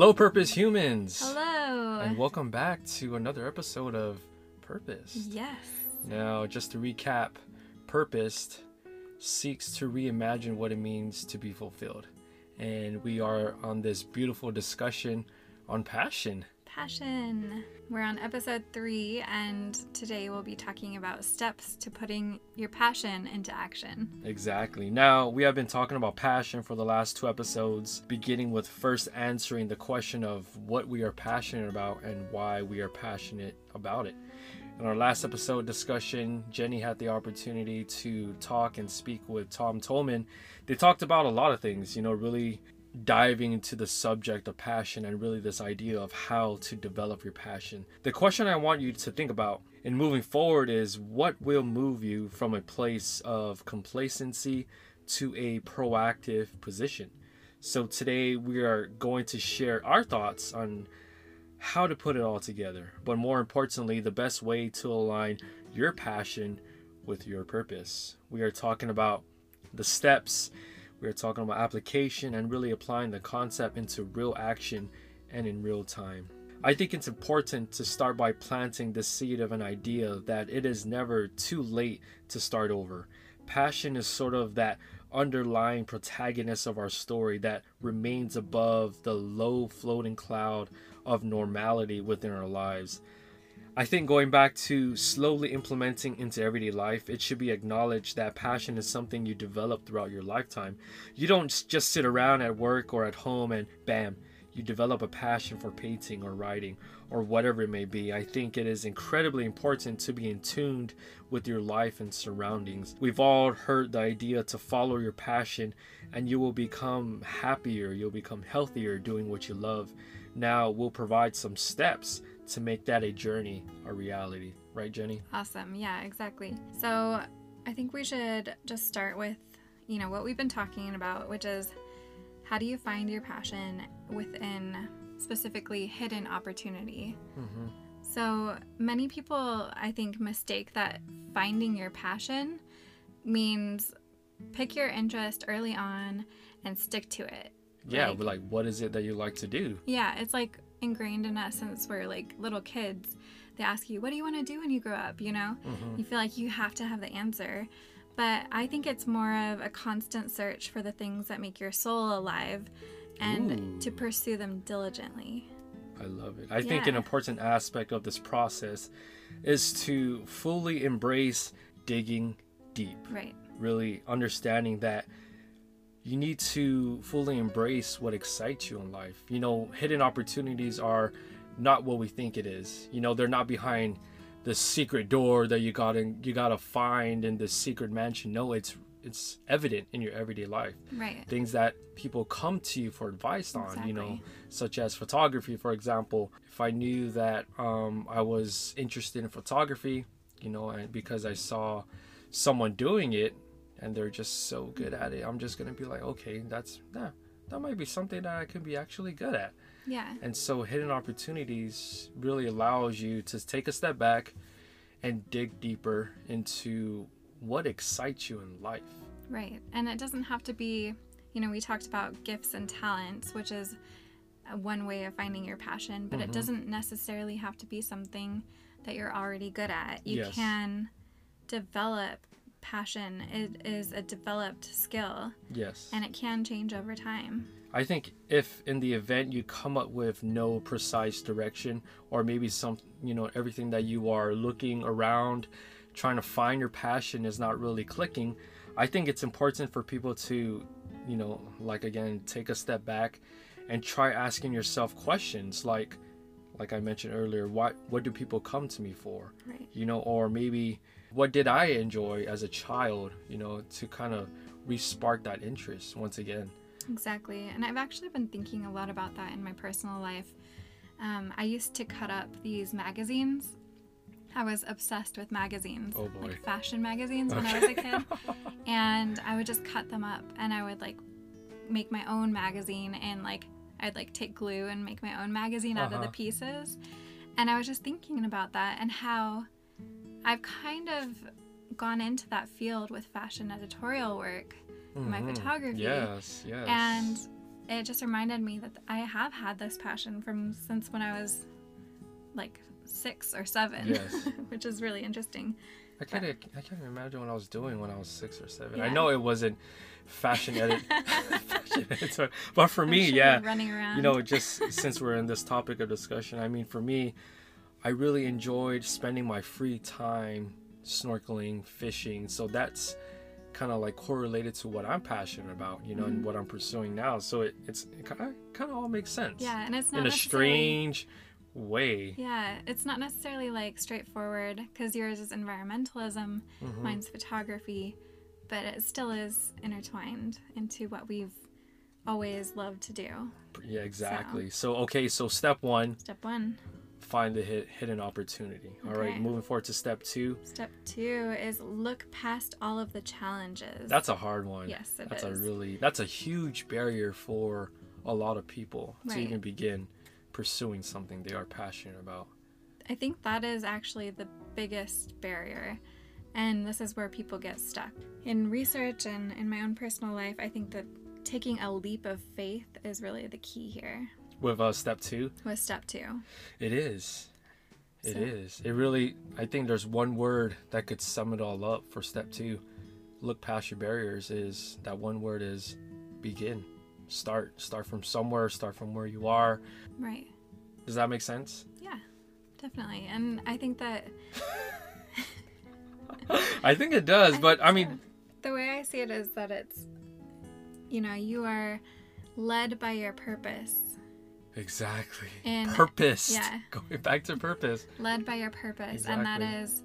Hello, Purpose Humans. Hello. And welcome back to another episode of Purpose. Yes. Now, just to recap, Purpose seeks to reimagine what it means to be fulfilled. And we are on this beautiful discussion on passion. Passion. We're on episode three, and today we'll be talking about steps to putting your passion into action. Exactly. Now, we have been talking about passion for the last two episodes, beginning with first answering the question of what we are passionate about and why we are passionate about it. In our last episode discussion, Jenny had the opportunity to talk and speak with Tom Tolman. They talked about a lot of things, you know, really diving into the subject of passion and really this idea of how to develop your passion. The question I want you to think about in moving forward is what will move you from a place of complacency to a proactive position. So today we are going to share our thoughts on how to put it all together, but more importantly, the best way to align your passion with your purpose. We are talking about the steps we are talking about application and really applying the concept into real action and in real time. I think it's important to start by planting the seed of an idea that it is never too late to start over. Passion is sort of that underlying protagonist of our story that remains above the low floating cloud of normality within our lives. I think going back to slowly implementing into everyday life, it should be acknowledged that passion is something you develop throughout your lifetime. You don't just sit around at work or at home and bam, you develop a passion for painting or writing or whatever it may be. I think it is incredibly important to be in tuned with your life and surroundings. We've all heard the idea to follow your passion and you will become happier, you'll become healthier doing what you love. Now, we'll provide some steps to make that a journey a reality. Right, Jenny? Awesome. Yeah, exactly. So I think we should just start with, you know, what we've been talking about, which is how do you find your passion within specifically hidden opportunity? Mm-hmm. So many people, I think, mistake that finding your passion means pick your interest early on and stick to it. Yeah, Like- but like, what is it that you like to do? Yeah, it's like ingrained in us since we're like little kids. They ask you, What do you want to do when you grow up? You know, Mhm. you feel like you have to have the answer. But I think it's more of a constant search for the things that make your soul alive and to pursue them diligently. I love it. I think an important aspect of this process is to fully embrace digging deep. Right. Really understanding that you need to fully embrace what excites you in life. You know, hidden opportunities are not what we think it is. You know, they're not behind the secret door that you gotta you gotta find in the secret mansion. No, it's it's evident in your everyday life. Right. Things that people come to you for advice on, you know, such as photography, for example. If I knew that um, I was interested in photography, you know, and because I saw someone doing it and they're just so good at it, I'm just gonna be like, okay, that's yeah, that might be something that I could be actually good at. Yeah. And so, hidden opportunities really allows you to take a step back and dig deeper into what excites you in life. Right. And it doesn't have to be, you know, we talked about gifts and talents, which is one way of finding your passion, but Mhm. it doesn't necessarily have to be something that you're already good at. You Yes. can develop passion. It is a developed skill Yes. and it can change over time. I think if in the event you come up with no precise direction or maybe some you know everything that you are looking around trying to find your passion is not really clicking, I think it's important for people to you know like again take a step back and try asking yourself questions like like I mentioned earlier, what what do people come to me for? Right. You know, or maybe what did I enjoy as a child, you know, to kind of re-spark that interest once again. Exactly. And I've actually been thinking a lot about that in my personal life. Um, I used to cut up these magazines. I was obsessed with magazines, Oh, like fashion magazines when I was a kid. And I would just cut them up and I would like make my own magazine and like I'd like take glue and make my own magazine out of the Uh-huh. pieces. And I was just thinking about that and how I've kind of gone into that field with fashion editorial work, my Mhm. photography. Yes, yes. And it just reminded me that I have had this passion from since when I was like six or seven, Yes. which is really interesting. I can't. I can't imagine what I was doing when I was six or seven. I know it wasn't fashion edit, fashion editor, but for I'm me, sure yeah. running around. You know, just since we're in this topic of discussion, I mean, for me, I really enjoyed spending my free time snorkeling, fishing. So that's kind of like correlated to what I'm passionate about, you know, and Mhm. what I'm pursuing now. So it, it's it kind of kind of all makes sense. yeah, and it's not In a strange way. Yeah, it's not necessarily like straightforward because yours is environmentalism, Mhm. mine's photography, but it still is intertwined into what we've always loved to do. Yeah, exactly. So okay, so step one, Step one. find the hit, hidden opportunity. All right, moving forward to step two. Step two is look past all of the challenges. That's a hard one. yes, it that's is. a really that's a huge barrier for a lot of people to even begin pursuing something they are passionate about. I think that is actually the biggest barrier. And this is where people get stuck. In research and in my own personal life, I think that taking a leap of faith is really the key here With uh, step two, with step two. it is. It So- is. It really. I think there's one word that could sum it all up for step two. Look past your barriers. Is that one word is begin. Start. Start from somewhere. Start from where you are. Right. Does that make sense? Yeah, definitely. And I think that I think it does, I but I mean, so. the way I see it is that it's, you know, you are led by your purpose, exactly. And- purpose. yeah. Going back to purpose. led by your purpose, and that is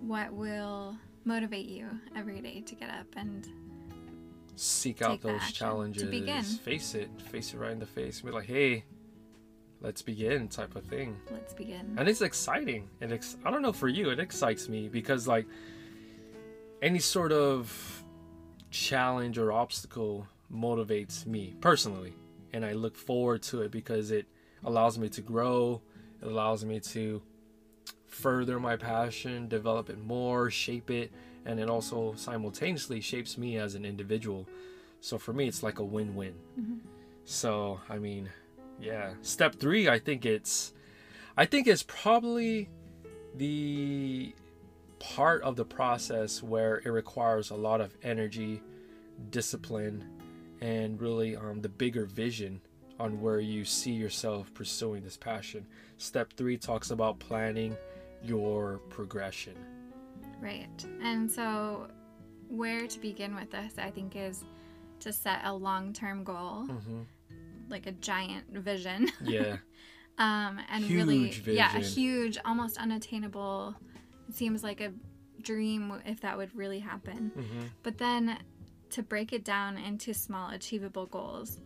what will motivate you every day to get up and seek out those action to challenges. begin. Face it. Face it right in the face. Be like, hey, let's begin, type of thing. let's begin. And it's exciting. It ex- I don't know for you, it excites me because like any sort of challenge or obstacle motivates me personally, and I look forward to it because it allows me to grow. It allows me to further my passion, develop it more, shape it, and it also simultaneously shapes me as an individual. So for me, it's like a win-win. Mhm. So I mean, yeah. Step three, I think it's, I think it's probably the part of the process where it requires a lot of energy, discipline, and really um, the bigger vision on where you see yourself pursuing this passion. Step three talks about planning your progression. Right. And so, where to begin with this, I think, is to set a long term goal, hmm like a giant vision. Yeah. um, and really, Huge yeah, a huge, almost unattainable. It seems like a dream if that would really happen. hmm But then to break it down into small, achievable goals,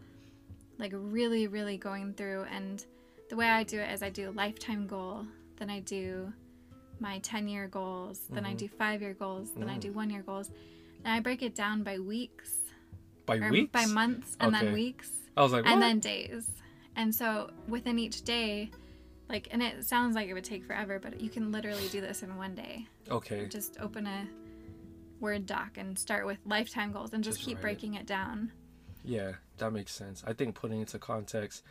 like really, really going through. And the way I do it is I do a lifetime goal, then I do my 10 year goals, then I Mhm. do five year goals, then I Mm. do one year goals. And I break it down by weeks, By weeks. by months, and Okay. then weeks, I was like, and then days. And so within each day, like, and it sounds like it would take forever, but you can literally do this in one day okay. just open a word doc and start with lifetime goals and just, Just keep write it. breaking it down Yeah, that makes sense. I think putting into context,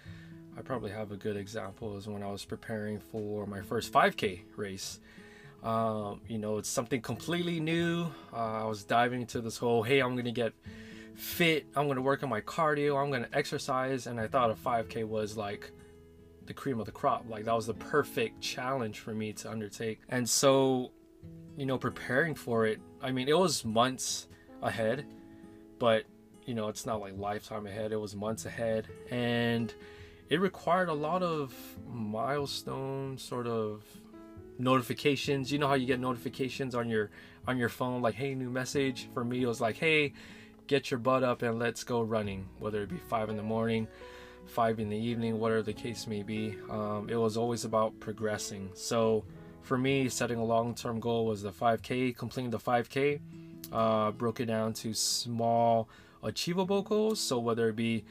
I probably have a good example is when I was preparing for my first 5K race. Um, you know, it's something completely new. Uh, I was diving into this whole, hey, I'm gonna get fit. I'm gonna work on my cardio. I'm gonna exercise, and I thought a 5K was like the cream of the crop. Like that was the perfect challenge for me to undertake. And so, you know, preparing for it. I mean, it was months ahead, but you know, it's not like lifetime ahead. It was months ahead, and it required a lot of milestone sort of notifications. You know how you get notifications on your on your phone, like, "Hey, new message." For me, it was like, "Hey, get your butt up and let's go running." Whether it be five in the morning, five in the evening, whatever the case may be. Um, it was always about progressing. So, for me, setting a long-term goal was the 5K, completing the 5K. Uh, broke it down to small achievable goals. So whether it be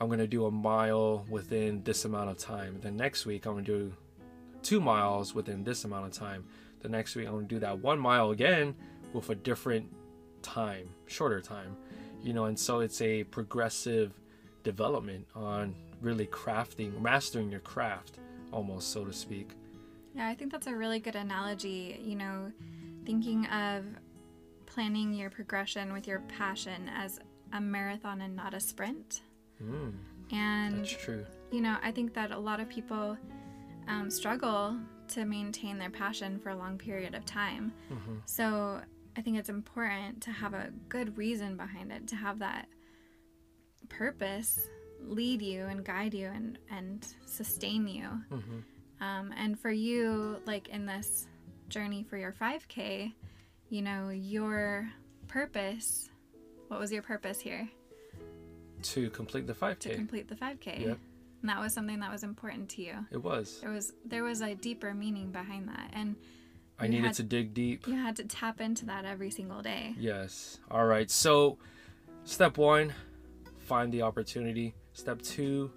I'm gonna do a mile within this amount of time. The next week I'm gonna do two miles within this amount of time. The next week I'm gonna do that one mile again with a different time, shorter time. You know, and so it's a progressive development on really crafting, mastering your craft, almost so to speak. Yeah, I think that's a really good analogy. You know, thinking of planning your progression with your passion as a marathon and not a sprint. Mm, And that's true. you know, I think that a lot of people um, struggle to maintain their passion for a long period of time. hmm So I think it's important to have a good reason behind it, to have that purpose lead you and guide you and, and sustain you. hmm Um, and for you, like in this journey for your 5K, you know, your purpose, what was your purpose here? To complete the 5K. To complete the 5K. Yep. And that was something that was important to you. it was. There was there was a deeper meaning behind that, and I You needed had- to dig deep. you had to tap into that every single day. Yes. All right. So, step one, find the opportunity. Step two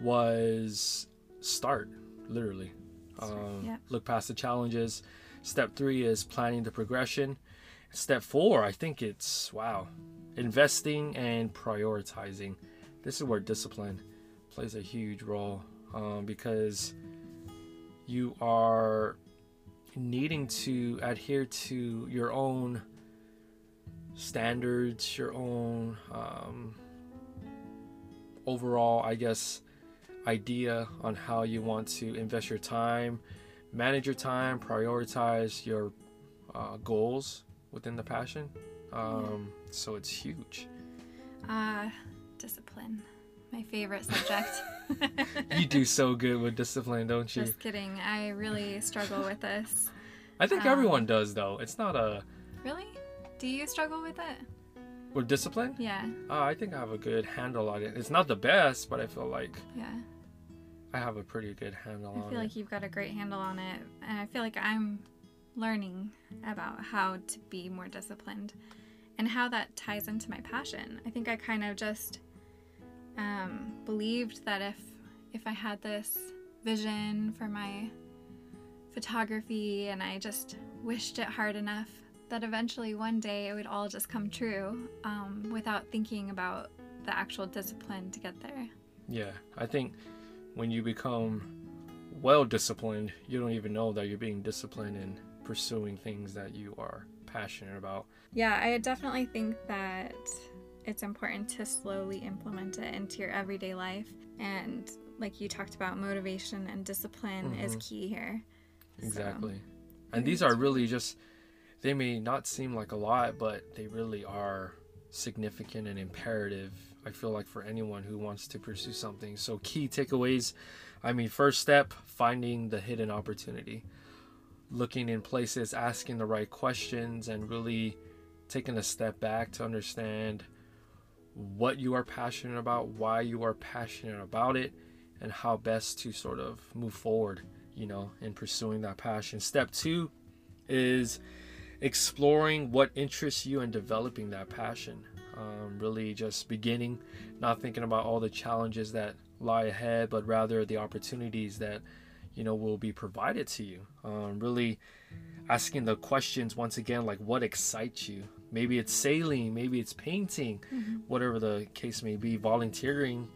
was start, literally. Um, yeah. Look past the challenges. Step three is planning the progression. Step four, I think it's wow, investing and prioritizing. This is where discipline plays a huge role um, because you are needing to adhere to your own standards, your own um, overall, I guess, idea on how you want to invest your time, manage your time, prioritize your uh, goals within the passion. Um, so it's huge. Uh, discipline, my favorite subject. You do so good with discipline, don't you? Just kidding. I really struggle with this. I think um, everyone does, though. It's not a Really? Do you struggle with it? with discipline. Yeah. Uh, I think I have a good handle on it. It's not the best, but I feel like Yeah. I have a pretty good handle on it. I feel it. like you've got a great handle on it, and I feel like I'm learning about how to be more disciplined and how that ties into my passion. I think I kind of just um, believed that if if I had this vision for my photography and I just wished it hard enough, that eventually one day it would all just come true um, without thinking about the actual discipline to get there. Yeah, I think when you become well disciplined, you don't even know that you're being disciplined in pursuing things that you are passionate about. Yeah, I definitely think that it's important to slowly implement it into your everyday life. And like you talked about, motivation and discipline is Mhm. key here. Exactly. I and these are really just, they may not seem like a lot, but they really are significant and imperative, I feel like, for anyone who wants to pursue something. So, key takeaways I mean, first step, finding the hidden opportunity, looking in places, asking the right questions, and really taking a step back to understand what you are passionate about, why you are passionate about it, and how best to sort of move forward, you know, in pursuing that passion. Step two is exploring what interests you and developing that passion. Um, really just beginning, not thinking about all the challenges that lie ahead, but rather the opportunities that, you know, will be provided to you. Um, really asking the questions once again, like what excites you? Maybe it's sailing, maybe it's painting, whatever the case may be, volunteering,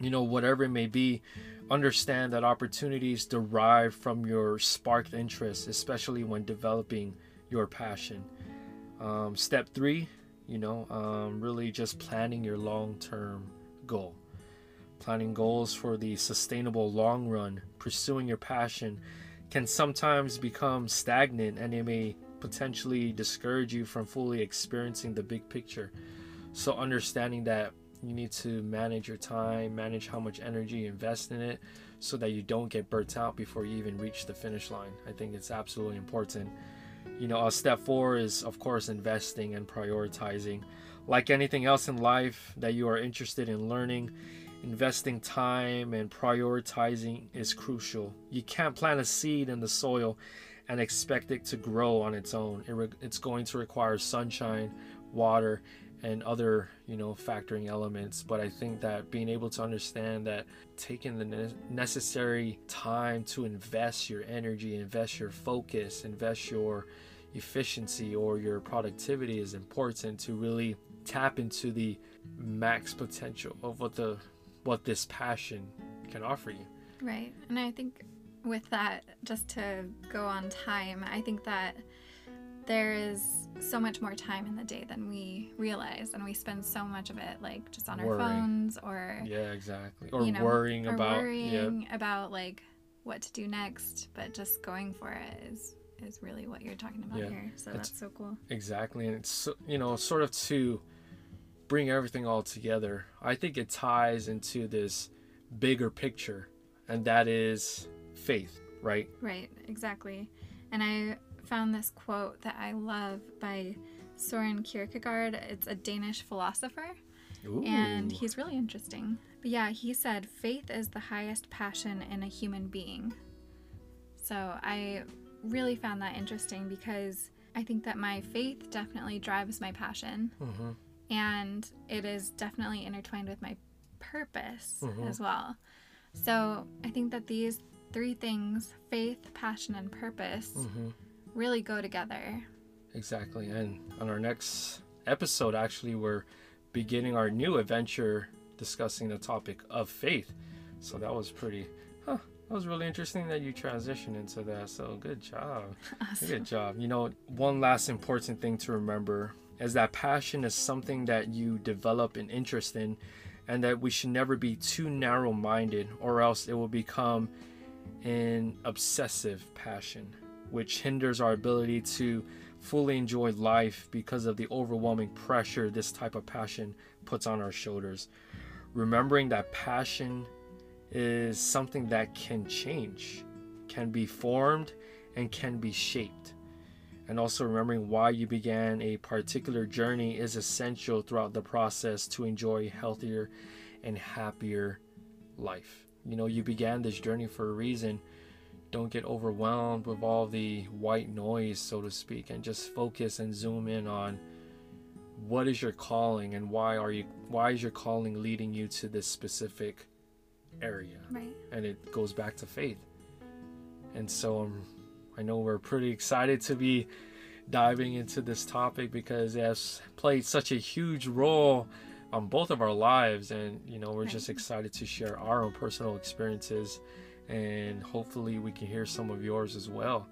you know, whatever it may be, understand that opportunities derive from your sparked interest, especially when developing your passion. Um, step three, you know, um, really just planning your long term goal. Planning goals for the sustainable long run, pursuing your passion can sometimes become stagnant and it may potentially discourage you from fully experiencing the big picture. So, understanding that you need to manage your time, manage how much energy you invest in it so that you don't get burnt out before you even reach the finish line. I think it's absolutely important. You know, step four is, of course, investing and prioritizing. Like anything else in life that you are interested in learning, investing time and prioritizing is crucial. You can't plant a seed in the soil and expect it to grow on its own. It re- it's going to require sunshine, water, and other, you know, factoring elements. But I think that being able to understand that taking the ne- necessary time to invest your energy, invest your focus, invest your efficiency or your productivity is important to really tap into the max potential of what the what this passion can offer you. Right. And I think with that, just to go on time, I think that there is so much more time in the day than we realize, and we spend so much of it like just on our phones or Yeah, exactly. Or you know, worrying or about worrying about like what to do next, but just going for it is is really what you're talking about Yeah. here. So that's so cool. exactly. And it's you know, sort of to bring everything all together. I think it ties into this bigger picture, and that is faith, right? Right, exactly. And I found this quote that I love by Soren Kierkegaard. It's a Danish philosopher, and he's really interesting. But yeah, he said, faith is the highest passion in a human being. So I really found that interesting because I think that my faith definitely drives my passion, Mhm. and it is definitely intertwined with my purpose Mhm. as well. So I think that these three things faith, passion, and purpose Mhm. really go together. Exactly. And on our next episode, actually, we're beginning our new adventure discussing the topic of faith. So that was pretty, huh, that was really interesting that you transitioned into that. So good job. Good job. You know, one last important thing to remember is that passion is something that you develop an interest in, and that we should never be too narrow minded, or else it will become an obsessive passion, which hinders our ability to fully enjoy life because of the overwhelming pressure this type of passion puts on our shoulders. Remembering that passion is something that can change, can be formed, and can be shaped. And also remembering why you began a particular journey is essential throughout the process to enjoy healthier and happier life. You know, you began this journey for a reason. Don't get overwhelmed with all the white noise, so to speak, and just focus and zoom in on what is your calling and why are you why is your calling leading you to this specific area Right. and it goes back to faith. And so um, I know we're pretty excited to be diving into this topic because it has played such a huge role on both of our lives, and you know we're Right. just excited to share our own personal experiences, and hopefully we can hear some of yours as well.